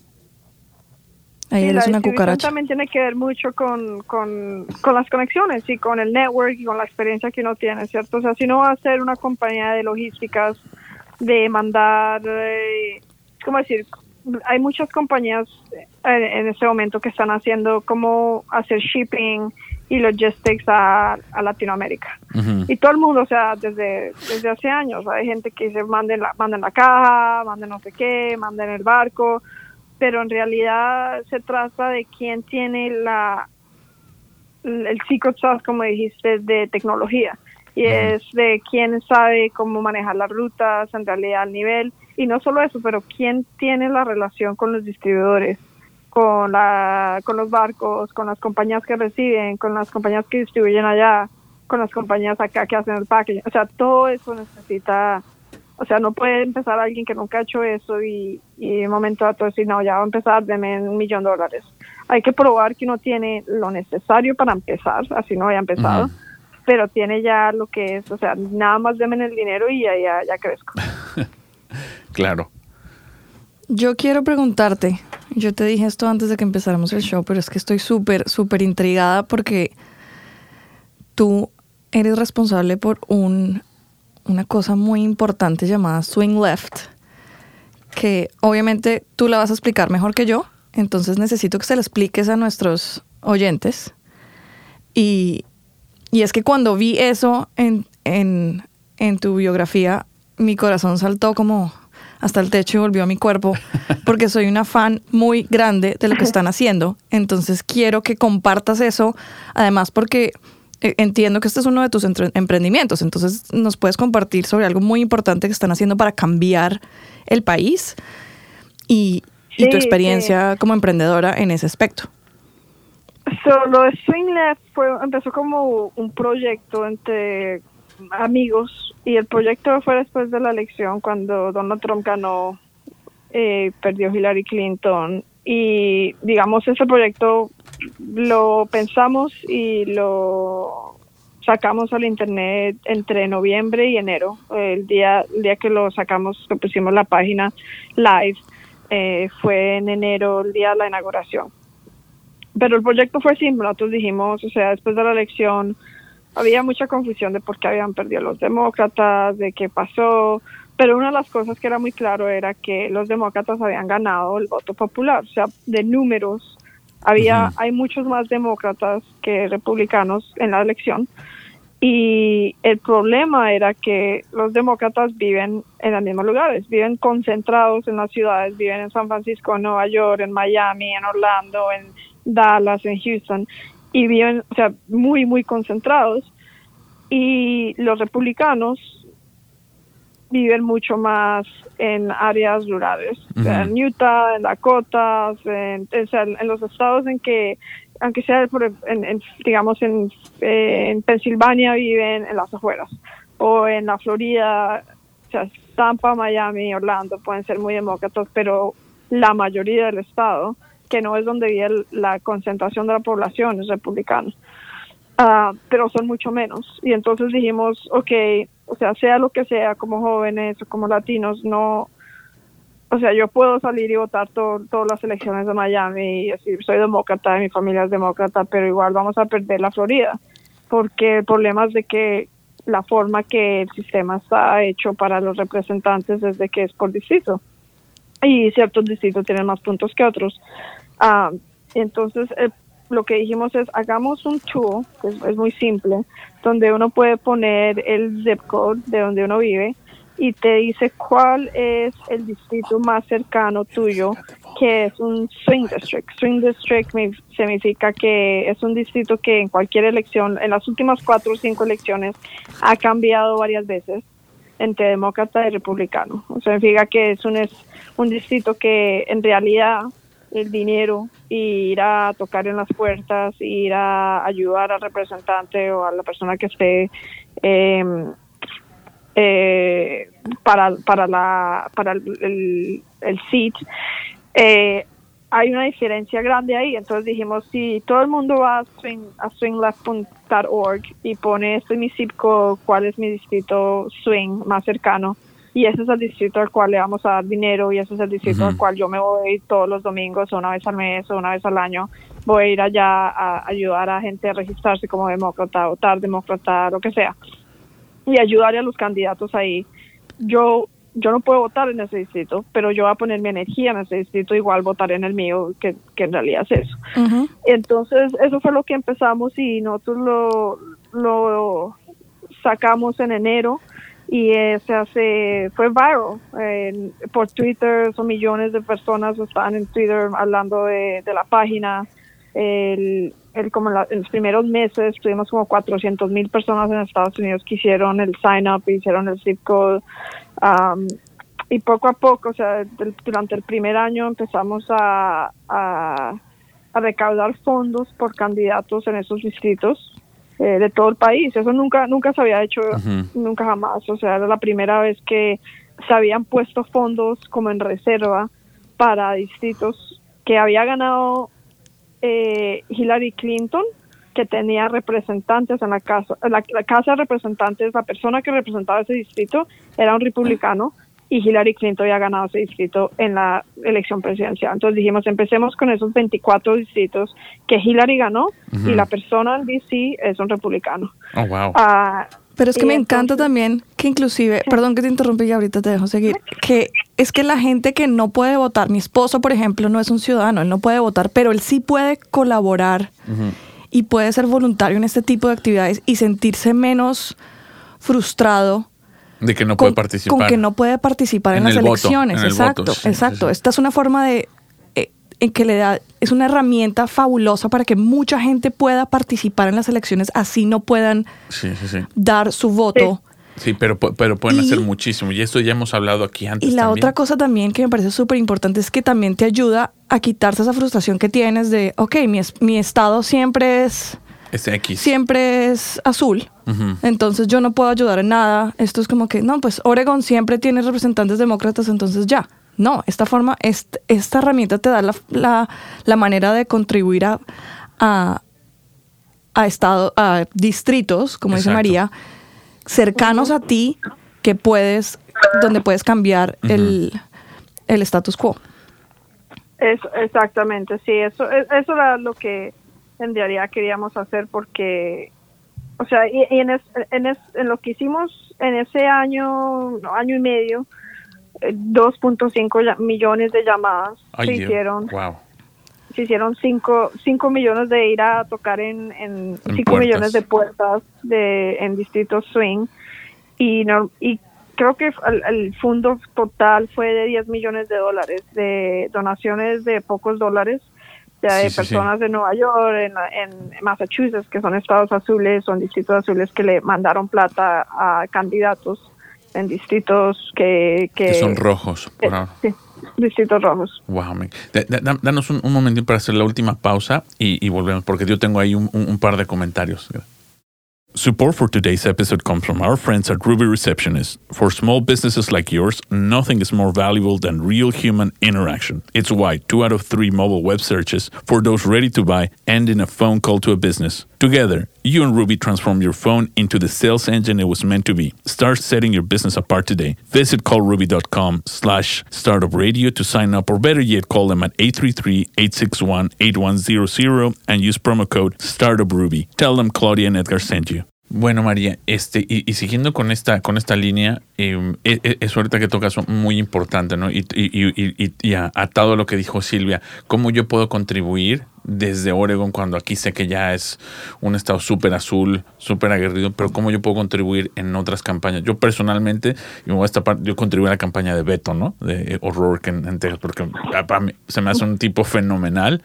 Ahí Sí, eres la una distribución cucaracha. también tiene que ver mucho con, con, con las conexiones y con el network y con la experiencia que uno tiene, ¿cierto? O sea, si no va a ser una compañía de logísticas, de mandar, eh, ¿cómo decir? Hay muchas compañías eh, en este momento que están haciendo cómo hacer shipping y logistics a, a Latinoamérica. Y todo el mundo, o sea, desde, desde hace años, hay gente que dice, manden la, manden la caja, manden no sé qué, manden el barco, pero en realidad se trata de quién tiene la el secret sauce, como dijiste, de tecnología. Y es de quién sabe cómo manejar las rutas, en realidad al nivel. Y no solo eso, pero quién tiene la relación con los distribuidores, con, la, con los barcos, con las compañías que reciben, con las compañías que distribuyen allá, con las compañías acá que hacen el packaging. O sea, todo eso necesita, o sea, no puede empezar alguien que nunca ha hecho eso y, y de un momento a otro decir, no, ya va a empezar, deme un millón de dólares. Hay que probar que uno tiene lo necesario para empezar, así no haya empezado, pero tiene ya lo que es, o sea, nada más denme el dinero y ya, ya, ya crezco. *laughs* Claro. Yo quiero preguntarte, yo te dije esto antes de que empezáramos el show, pero es que estoy súper, súper intrigada porque tú eres responsable por un, una cosa muy importante llamada Swing Left, que obviamente tú la vas a explicar mejor que yo, entonces necesito que se la expliques a nuestros oyentes. Y, y es que cuando vi eso en, en, en tu biografía, mi corazón saltó como hasta el techo y volvió a mi cuerpo, *laughs* porque soy una fan muy grande de lo que están haciendo. Entonces quiero que compartas eso, además porque entiendo que este es uno de tus emprendimientos, entonces nos puedes compartir sobre algo muy importante que están haciendo para cambiar el país y, y tu Sí, experiencia como emprendedora en ese aspecto. So, lo de Swing Left fue, empezó como un proyecto entre amigos y el proyecto fue después de la elección cuando Donald Trump ganó, eh, perdió Hillary Clinton y digamos ese proyecto lo pensamos y lo sacamos al internet entre noviembre y enero. El día, el día que lo sacamos, que pusimos la página live, eh, fue en enero, el día de la inauguración. Pero el proyecto fue simple, nosotros dijimos, o sea, después de la elección había mucha confusión de por qué habían perdido los demócratas, de qué pasó, pero una de las cosas que era muy claro era que los demócratas habían ganado el voto popular, o sea, de números. Había hay muchos más demócratas que republicanos en la elección. Y el problema era que los demócratas viven en los mismos lugares, viven concentrados en las ciudades, viven en San Francisco, en Nueva York, en Miami, en Orlando, en Dallas, en Houston y viven, o sea, muy, muy concentrados. Y los republicanos viven mucho más en áreas rurales, en Utah, en Dakotas, en, los estados en que, aunque sea, por, en, en- digamos, en, eh, en Pensilvania viven en las afueras, o en la Florida, o sea, Tampa, Miami, Orlando, pueden ser muy demócratas, pero la mayoría del estado, que no es donde vive el- la concentración de la población, es republicana. Ah, pero son mucho menos. Y entonces dijimos, ok, o sea, sea lo que sea, como jóvenes o como latinos, no, o sea, yo puedo salir y votar to- todas las elecciones de Miami y decir, soy demócrata, mi familia es demócrata, pero igual vamos a perder la Florida, porque el problema es de que la forma que el sistema está hecho para los representantes es de que es por distrito y ciertos distritos tienen más puntos que otros. Ah, entonces, eh, lo que dijimos es, hagamos un tool, que es, muy simple, donde uno puede poner el zip code de donde uno vive y te dice cuál es el distrito más cercano tuyo, que es un swing district. Swing district significa que es un distrito que en cualquier elección, en las últimas cuatro o cinco elecciones, ha cambiado varias veces entre demócrata y republicano. O sea, significa que es un, es un distrito que en realidad el dinero y ir a tocar en las puertas, ir a ayudar al representante o a la persona que esté eh, eh, para, para, la, para el, el, el seat, eh, hay una diferencia grande ahí. Entonces dijimos, si todo el mundo va a, swing, a swingleft.org y pone este es mi zip cuál es mi distrito swing más cercano, y ese es el distrito al cual le vamos a dar dinero y ese es el distrito al cual yo me voy a ir todos los domingos o una vez al mes o una vez al año. Voy a ir allá a ayudar a gente a registrarse como demócrata, votar demócrata, lo que sea. Y ayudar a los candidatos ahí. Yo yo no puedo votar en ese distrito, pero yo voy a poner mi energía en ese distrito, igual votaré en el mío, que, que en realidad es eso. Entonces, eso fue lo que empezamos y nosotros lo, lo sacamos en enero y eh, se hace, fue viral. Por Twitter, son millones de personas estaban en Twitter hablando de, la página. El, el, como en, la- en los primeros meses tuvimos como 400 mil personas en Estados Unidos que hicieron el sign up, hicieron el zip code. um, y poco a poco, o sea, durante el primer año empezamos a, a, a recaudar fondos por candidatos en esos distritos eh, de todo el país. Eso nunca nunca se había hecho, nunca jamás. O sea, era la primera vez que se habían puesto fondos como en reserva para distritos que había ganado eh, Hillary Clinton, que tenía representantes en la casa. La, la casa de representantes, la persona que representaba ese distrito era un republicano y Hillary Clinton había ganado ese distrito en la elección presidencial. Entonces dijimos, empecemos con esos 24 distritos que Hillary ganó y la persona en DC es un republicano. Oh, wow. Ah, Pero es que me encanta entonces- también que inclusive, perdón que te interrumpí y ahorita te dejo seguir, que es que la gente que no puede votar, mi esposo por ejemplo no es un ciudadano, él no puede votar, pero él sí puede colaborar y puede ser voluntario en este tipo de actividades y sentirse menos frustrado De que no con, puede participar. con que no puede participar en, En las el voto, elecciones. el exacto, voto, sí, exacto. sí. Esta es una forma de eh, en que le da es una herramienta fabulosa para que mucha gente pueda participar en las elecciones, así no puedan Sí, sí, sí. dar su voto. Sí, pero, pero pueden Y- hacer muchísimo. Y esto ya hemos hablado aquí antes. Y la también. otra cosa también que me parece súper importante es que también te ayuda a quitarse esa frustración que tienes de, ok, mi, mi estado siempre es, Es X. siempre es azul, Entonces yo no puedo ayudar en nada. Esto es como que, no, pues Oregon siempre tiene representantes demócratas, entonces ya. No, esta forma, est- esta herramienta te da la, la- la manera de contribuir a, a, a estado, a distritos, como dice. María, cercanos a ti que puedes, donde puedes cambiar el, el status quo. Eso, exactamente, sí, eso, e- eso era lo que en realidad queríamos hacer porque, o sea, y, y en, es- en, es- en lo que hicimos en ese año, año y medio, eh, 2.5 ya- millones de llamadas Ay, se hicieron, Wow. se hicieron 5 cinco millones de ir a tocar en, en En 5 puertas. millones de puertas de, en distritos swing y, no, y creo que el, el fondo total fue de 10 millones de dólares, de donaciones de pocos dólares, Ya hay sí, personas de Nueva York, en, en Massachusetts, que son estados azules, son distritos azules que le mandaron plata a candidatos en distritos que... Que, Que son rojos por eh, ahora. sí, distritos rojos. Wow. Da- da- da- danos un, un momentín para hacer la última pausa y, y volvemos, porque yo tengo ahí un, un- un par de comentarios. Support for today's episode comes from our friends at Ruby Receptionist. For small businesses like yours, nothing is more valuable than real human interaction. It's why two out of three mobile web searches for those ready to buy end in a phone call to a business. Together, you and Ruby transform your phone into the sales engine it was meant to be. Start setting your business apart today. Visit callruby.com slash startup radio to sign up, or better yet, call them at 833-861-8100 and use promo code StartupRuby. Tell them Claudia and Edgar sent you. Bueno, María, este, y, y siguiendo con esta, con esta línea, eh, e- e- es ahorita que tocas muy importante, ¿no? Y, y, y- atado a lo que dijo Silvia, ¿cómo yo puedo contribuir desde Oregon cuando aquí sé que ya es un estado súper azul, súper aguerrido, pero cómo yo puedo contribuir en otras campañas? Yo personalmente, y me voy a yo contribuí a la campaña de Beto, ¿no? De O'Rourke en, en Texas, porque se me hace un tipo fenomenal.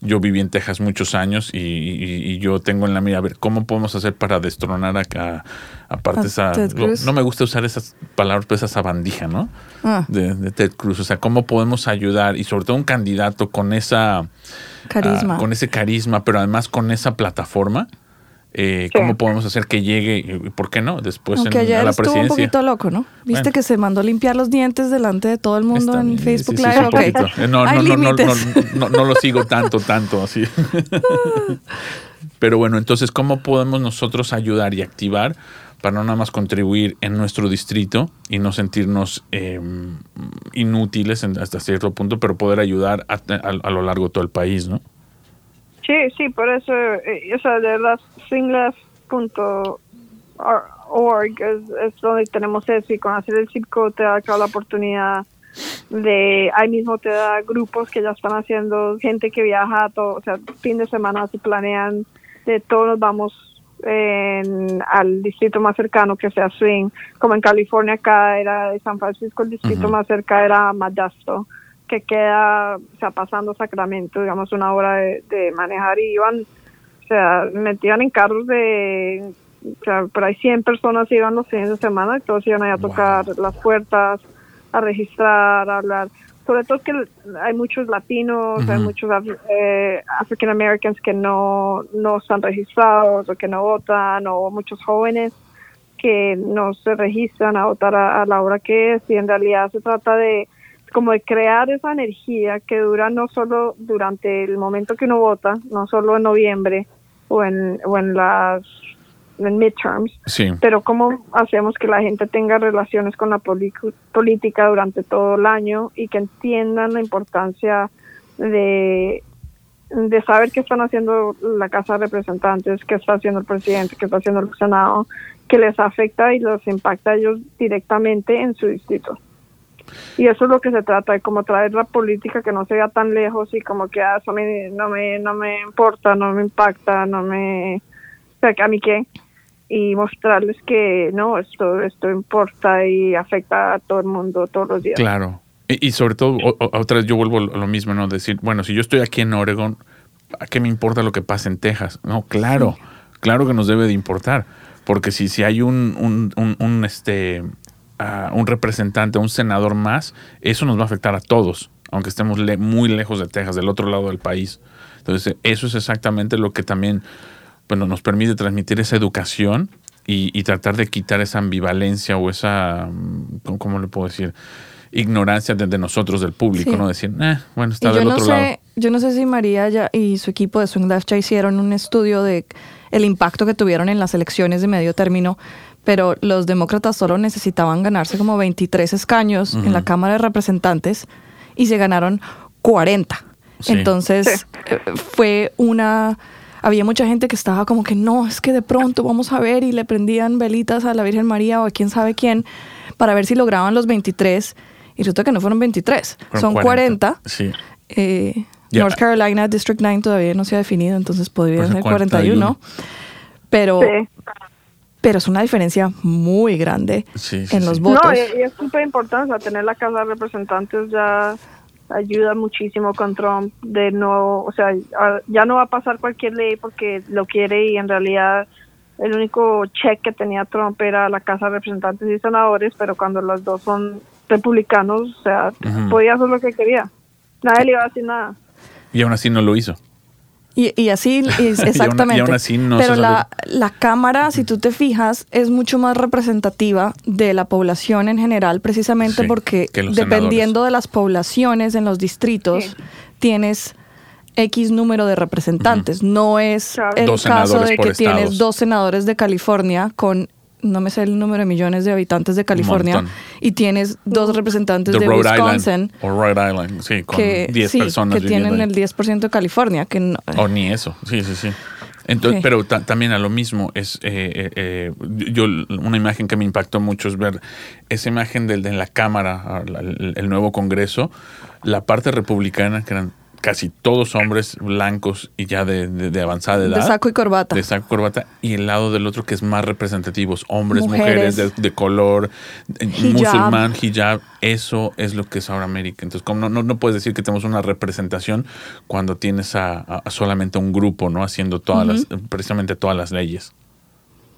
Yo viví en Texas muchos años y, y- y yo tengo en la mira a ver cómo podemos hacer para destronar acá, aparte A esa... Ted lo- Cruz. no me gusta usar esas palabras, pero esa sabandija, ¿no? Ah. De, de Ted Cruz. O sea, cómo podemos ayudar y sobre todo un candidato con esa... Carisma. ah, con ese carisma, pero además con esa plataforma. Eh, Sí. ¿Cómo podemos hacer que llegue, por qué no, después en, ayer a la estuvo un presidencia? poquito loco, ¿no? Viste Bueno. que se mandó limpiar los dientes delante de todo el mundo Está en bien, Facebook sí, Live. sí, Ok. un poquito. Eh, No, no, no, no, no, no, no lo sigo tanto, tanto así. *laughs* Pero bueno, entonces, ¿cómo podemos nosotros ayudar y activar para no nada más contribuir en nuestro distrito y no sentirnos eh, inútiles hasta cierto punto, pero poder ayudar a, a- a lo largo de todo el país, ¿no? Sí, sí, por eso, eh, o sea, de las singles.org es, es donde tenemos eso y con hacer el circo te da la oportunidad de, ahí mismo te da grupos que ya están haciendo, gente que viaja, todo, o sea, fin de semana se planean, de todos nos vamos en- al distrito más cercano que sea Swing, como en California acá era de San Francisco, el distrito más cerca era Modesto que queda, o sea, pasando Sacramento, digamos, una hora de, de manejar y iban, o sea, metían en carros de, o sea, por ahí 100 personas iban los fines de semana y todos iban ahí a Wow. tocar las puertas, a registrar, a hablar. Sobre todo que hay muchos latinos, hay muchos af- eh, African Americans que no, no están registrados o que no votan, o muchos jóvenes que no se registran a votar a, a la hora que es y en realidad se trata de como de crear esa energía que dura no solo durante el momento que uno vota, no solo en noviembre o en, o en las en midterms, Sí. pero cómo hacemos que la gente tenga relaciones con la política durante todo el año y que entiendan la importancia de, de saber qué están haciendo la Casa de Representantes, qué está haciendo el presidente, qué está haciendo el Senado, que les afecta y los impacta a ellos directamente en su distrito. Y eso es lo que se trata, de como traer la política que no se vea tan lejos y como que ah, eso me- no, me, no me importa, no me impacta, no me... O sea, que a mí qué y mostrarles que no, esto, esto importa y afecta a todo el mundo todos los días. Claro. Y, y sobre todo, o- o- otra vez yo vuelvo a lo mismo, ¿no? Decir, bueno, si yo estoy aquí en Oregon, ¿a qué me importa lo que pasa en Texas? No, claro, claro que nos debe de importar. Porque si, si hay un, un, un, un, este, ah, un representante, un senador más, eso nos va a afectar a todos, aunque estemos le- muy lejos de Texas, del otro lado del país. Entonces, eso es exactamente lo que también bueno, nos permite transmitir esa educación y, y tratar de quitar esa ambivalencia o esa, mm, ¿cómo, le puedo decir? Ignorancia de, de nosotros, del público, Sí. ¿no? Decir, eh, bueno, está Y yo del no otro sé, lado. yo no sé si María ya y su equipo de Swing Left ya hicieron un estudio de el impacto que tuvieron en las elecciones de medio término, pero los demócratas solo necesitaban ganarse como 23 escaños en la Cámara de Representantes y se ganaron 40. Sí. Entonces Sí. fue una había mucha gente que estaba como que no, es que de pronto vamos a ver y le prendían velitas a la Virgen María o a quién sabe quién para ver si lograban los 23 y resulta que no fueron 23, Fueron son 40. Sí. Eh. North Carolina District 9 todavía no se ha definido, entonces podría Pues ser 41. 41. Pero, Sí. Pero es una diferencia muy grande Sí, sí, en sí. los No, votos. y, y es súper importante o sea, tener la Casa de Representantes ya ayuda muchísimo con Trump de no, o sea, a- ya no va a pasar cualquier ley porque lo quiere y en realidad el único check que tenía Trump era la Casa de Representantes y Senadores, pero cuando los dos son republicanos, o sea, podía hacer lo que quería. Nadie le iba a decir nada. Y aún así no lo hizo. Y, y así, y- exactamente. *laughs* y aún así no Pero la, la Cámara, si tú te fijas, es mucho más representativa de la población en general, precisamente Sí, porque dependiendo de las poblaciones en los distritos, Sí. tienes X número de representantes. No es Claro. el Dos caso de que tienes estados. dos senadores de California con... No me sé el número de millones de habitantes de California. Y tienes dos representantes De de, Rhode Wisconsin Island. O Rhode Island, sí, con que, 10 sí, personas que tienen viviendo el ahí. 10% de California. Que no- O ni eso, sí, sí, sí. Entonces, Sí. Pero ta- también a lo mismo es eh, eh, eh, yo una imagen que me impactó mucho es ver esa imagen del de la cámara, ah, la- el, el nuevo Congreso, la parte republicana que eran casi todos hombres blancos y ya de, de- de avanzada edad. de saco y corbata. de saco y corbata y el lado del otro que es más representativos, hombres, Mujeres. mujeres, de, de color, eh, Hijab. musulmán, hijab, eso es lo que es ahora América. Entonces, como no, no, no puedes decir que tenemos una representación cuando tienes a, a- a solamente un grupo, ¿no? Haciendo todas las, precisamente todas las leyes.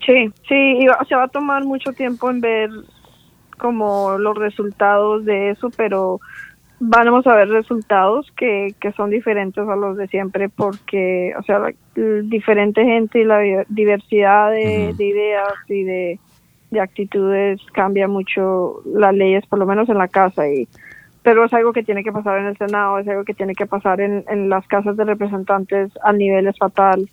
Sí, sí, y va- se va a tomar mucho tiempo en ver como los resultados de eso, pero vamos a ver resultados que, que son diferentes a los de siempre porque, o sea, la, diferente gente y la di- diversidad de ideas y de, de actitudes cambia mucho las leyes, por lo menos en la casa y pero es algo que tiene que pasar en el Senado, es algo que tiene que pasar en, en las casas de representantes a nivel estatal.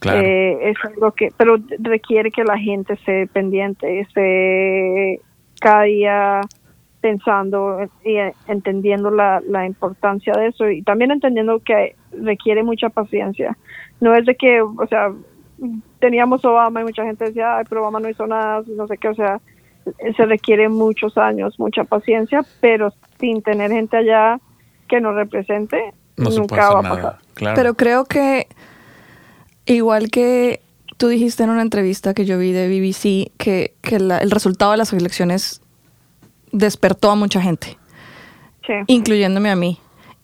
Claro. Eh, es algo que, pero requiere que la gente esté pendiente, esté cada día pensando y eh, entendiendo la, la importancia de eso y también entendiendo que requiere mucha paciencia. No es de que, o sea, teníamos Obama y mucha gente decía, ay, pero Obama no hizo nada, no sé qué, o sea, se requiere muchos años, mucha paciencia, pero sin tener gente allá que nos represente, no nunca va a pasar. Claro. Pero creo que, igual que tú dijiste en una entrevista que yo vi de BBC, que, que la- el resultado de las elecciones despertó a mucha gente, Sí. incluyéndome a mí.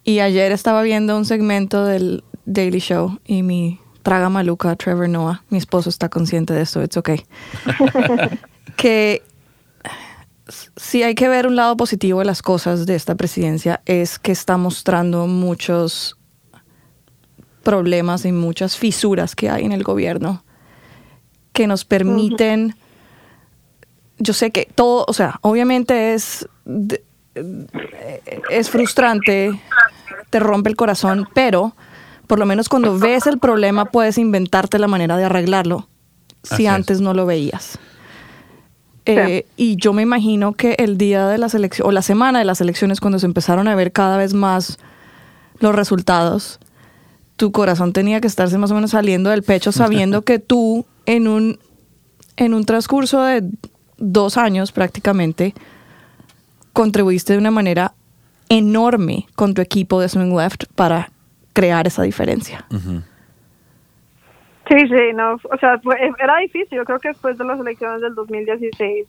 Y ayer estaba viendo un segmento del Daily Show y mi traga maluca, Trevor Noah, mi esposo está consciente de esto, it's okay. *laughs* que si hay que ver un lado positivo de las cosas de esta presidencia es que está mostrando muchos problemas y muchas fisuras que hay en el gobierno que nos permiten yo sé que todo, o sea, obviamente es de- es frustrante, te rompe el corazón, pero por lo menos cuando ves el problema puedes inventarte la manera de arreglarlo Así si es. antes no lo veías. Eh, y yo me imagino que el día de las elecciones, o la semana de las elecciones, cuando se empezaron a ver cada vez más los resultados, tu corazón tenía que estarse más o menos saliendo del pecho sabiendo *laughs* que tú en un, en un transcurso de dos años prácticamente contribuiste de una manera enorme con tu equipo de Swing Left para crear esa diferencia. Sí, sí, no, o sea, fue- era difícil. Yo creo que después de las elecciones del 2016,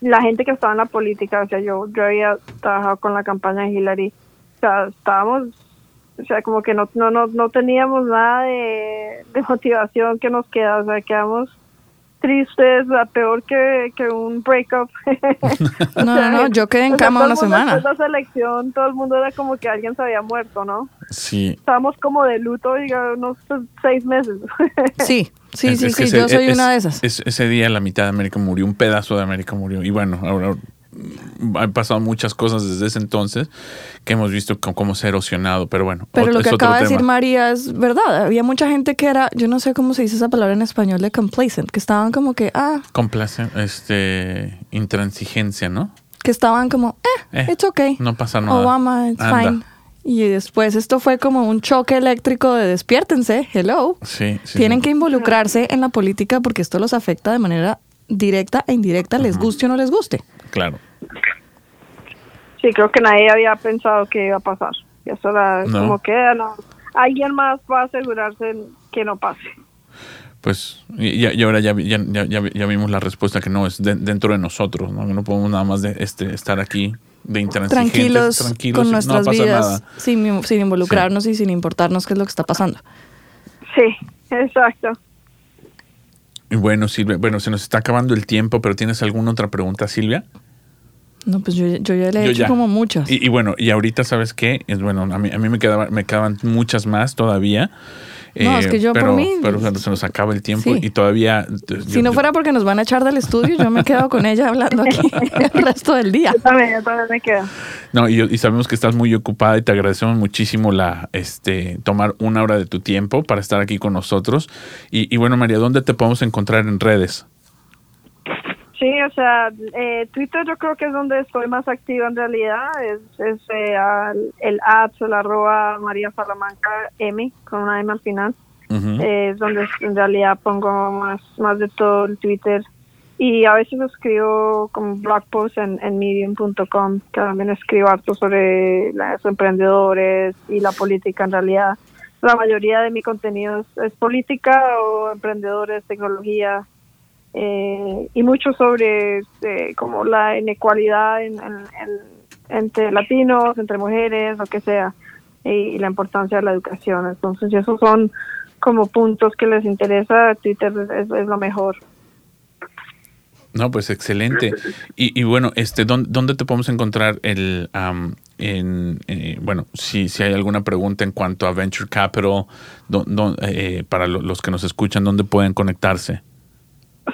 la gente que estaba en la política, o sea, yo, yo había trabajado con la campaña de Hillary, o sea, estábamos, o sea, como que no, no, no, no teníamos nada de, de motivación que nos queda, o sea, quedamos tristes, o sea, peor que, que un breakup. O *laughs* No, sea, no, no, yo quedé en o sea, cama todo el una semana. Después de la selección, todo el mundo era como que alguien se había muerto, ¿no? Sí. Estábamos como de luto, digamos, unos seis meses. *laughs* Sí, sí, Es- sí, es sí, ese- yo soy es- una de esas. es- ese día la mitad de América murió, un pedazo de América murió. Y bueno, ahora han pasado muchas cosas desde ese entonces que hemos visto cómo se ha erosionado. Pero bueno, Pero lo que acaba de decir. María es verdad. Había mucha gente que era, yo no sé cómo se dice esa palabra en español de complacent, que estaban como que, ah, Complace, este, intransigencia, ¿no? que estaban como, eh, Eh, it's okay. no pasa nada. Obama, it's Anda. fine. Y después esto fue como un choque eléctrico de despiértense, hello. Sí, sí. Tienen sí. que involucrarse en la política porque esto los afecta de manera directa e indirecta, les guste o no les guste. Claro. Sí, creo que nadie había pensado que iba a pasar. Y eso era No. como que no, alguien más va a asegurarse que no pase. Pues, y, y ahora ya, vi- ya, ya, ya vi- ya vimos la respuesta que no es de- dentro de nosotros, ¿no? No podemos nada más de, este, estar aquí de intransigentes, tranquilos, tranquilos con nuestras no pasa vidas nada. sin, sin involucrarnos y sin importarnos qué es lo que está pasando. Sí, exacto. Y bueno, Silvia, bueno, se nos está acabando el tiempo, pero ¿tienes alguna otra pregunta, Silvia? No, pues yo, yo ya le he Yo hecho ya. como muchas. Y, y bueno, y ahorita, ¿sabes qué? Es bueno, a mí, a mí me, quedaba, me quedaban muchas más todavía. Eh, No, es que yo por pero, mí- pero se nos acaba el tiempo Sí. y todavía... si no fuera porque nos van a echar del estudio, yo me quedo con ella hablando aquí *laughs* el resto del día. Yo también, yo también me quedo. No, y, y sabemos que estás muy ocupada y te agradecemos muchísimo la este tomar una hora de tu tiempo para estar aquí con nosotros. Y, y bueno, María, ¿dónde te podemos encontrar en redes? Sí, o sea, eh, Twitter yo creo que es donde estoy más activa en realidad. Es, es eh, al- el at, el arroba María Salamanca M, con una M al final. Eh, es donde en realidad pongo más, más de todo el Twitter. Y a veces escribo como blog posts en, en medium.com, que también escribo harto sobre los emprendedores y la política en realidad. La mayoría de mi contenido es, es política o emprendedores, tecnología, eh, y mucho sobre eh, como la inequalidad en- en- en- entre latinos, entre mujeres, lo que sea, y, la importancia de la educación. Entonces, esos son como puntos que les interesa, Twitter es, lo mejor. No, pues excelente. Y, bueno, este, ¿dónde, dónde te podemos encontrar el am, en eh, bueno, si, si hay alguna pregunta en cuanto a Venture Capital, dó- dó- eh, para lo- los que nos escuchan, ¿dónde pueden conectarse?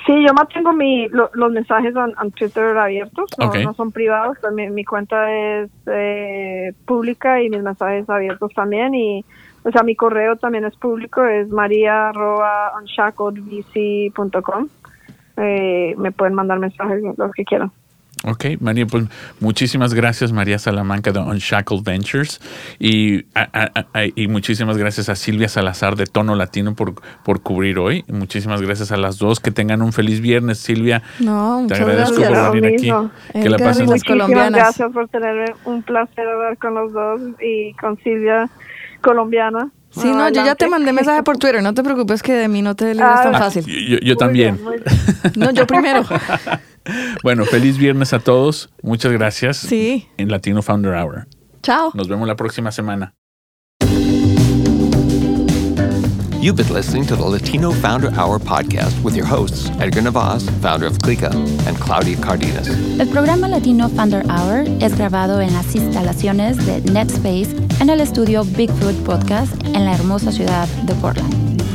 Sí, yo mantengo mi, lo- los mensajes en, Twitter abiertos, no, son privados, mi, mi cuenta es eh, pública y mis mensajes abiertos también y o sea, mi correo también es público, es maria.unshackledvc.com. Eh, me pueden mandar mensajes los que quieran. Ok, María, pues muchísimas gracias, María Salamanca de Unshackled Ventures. Y, a- a- a- y muchísimas gracias a Silvia Salazar de Tono Latino por, por cubrir hoy. Muchísimas gracias a las dos. Que tengan un feliz viernes, Silvia. No, Te muchas agradezco gracias. por Lo venir aquí. mismo. Que la pasen las Muchísimas colombianas. gracias por tenerme un placer hablar con los dos y con Silvia colombiana. Sí, no, yo ya te mandé mensaje por Twitter. No te preocupes que de mí no te libres Ah, tan ah, fácil. Yo, yo- yo Muy también. bien, muy bien. *laughs* No, yo primero. *laughs* Bueno, feliz viernes a todos. Muchas gracias. Sí. En Latino Founder Hour. Chao. Nos vemos la próxima semana. You've been listening to the Latino Founder Hour podcast with your hosts, Edgar Navas, founder of Clica, and Claudia Cardenas. El programa Latino Founder Hour es grabado en las instalaciones de NetSpace en el estudio Bigfoot Podcast en la hermosa ciudad de Portland.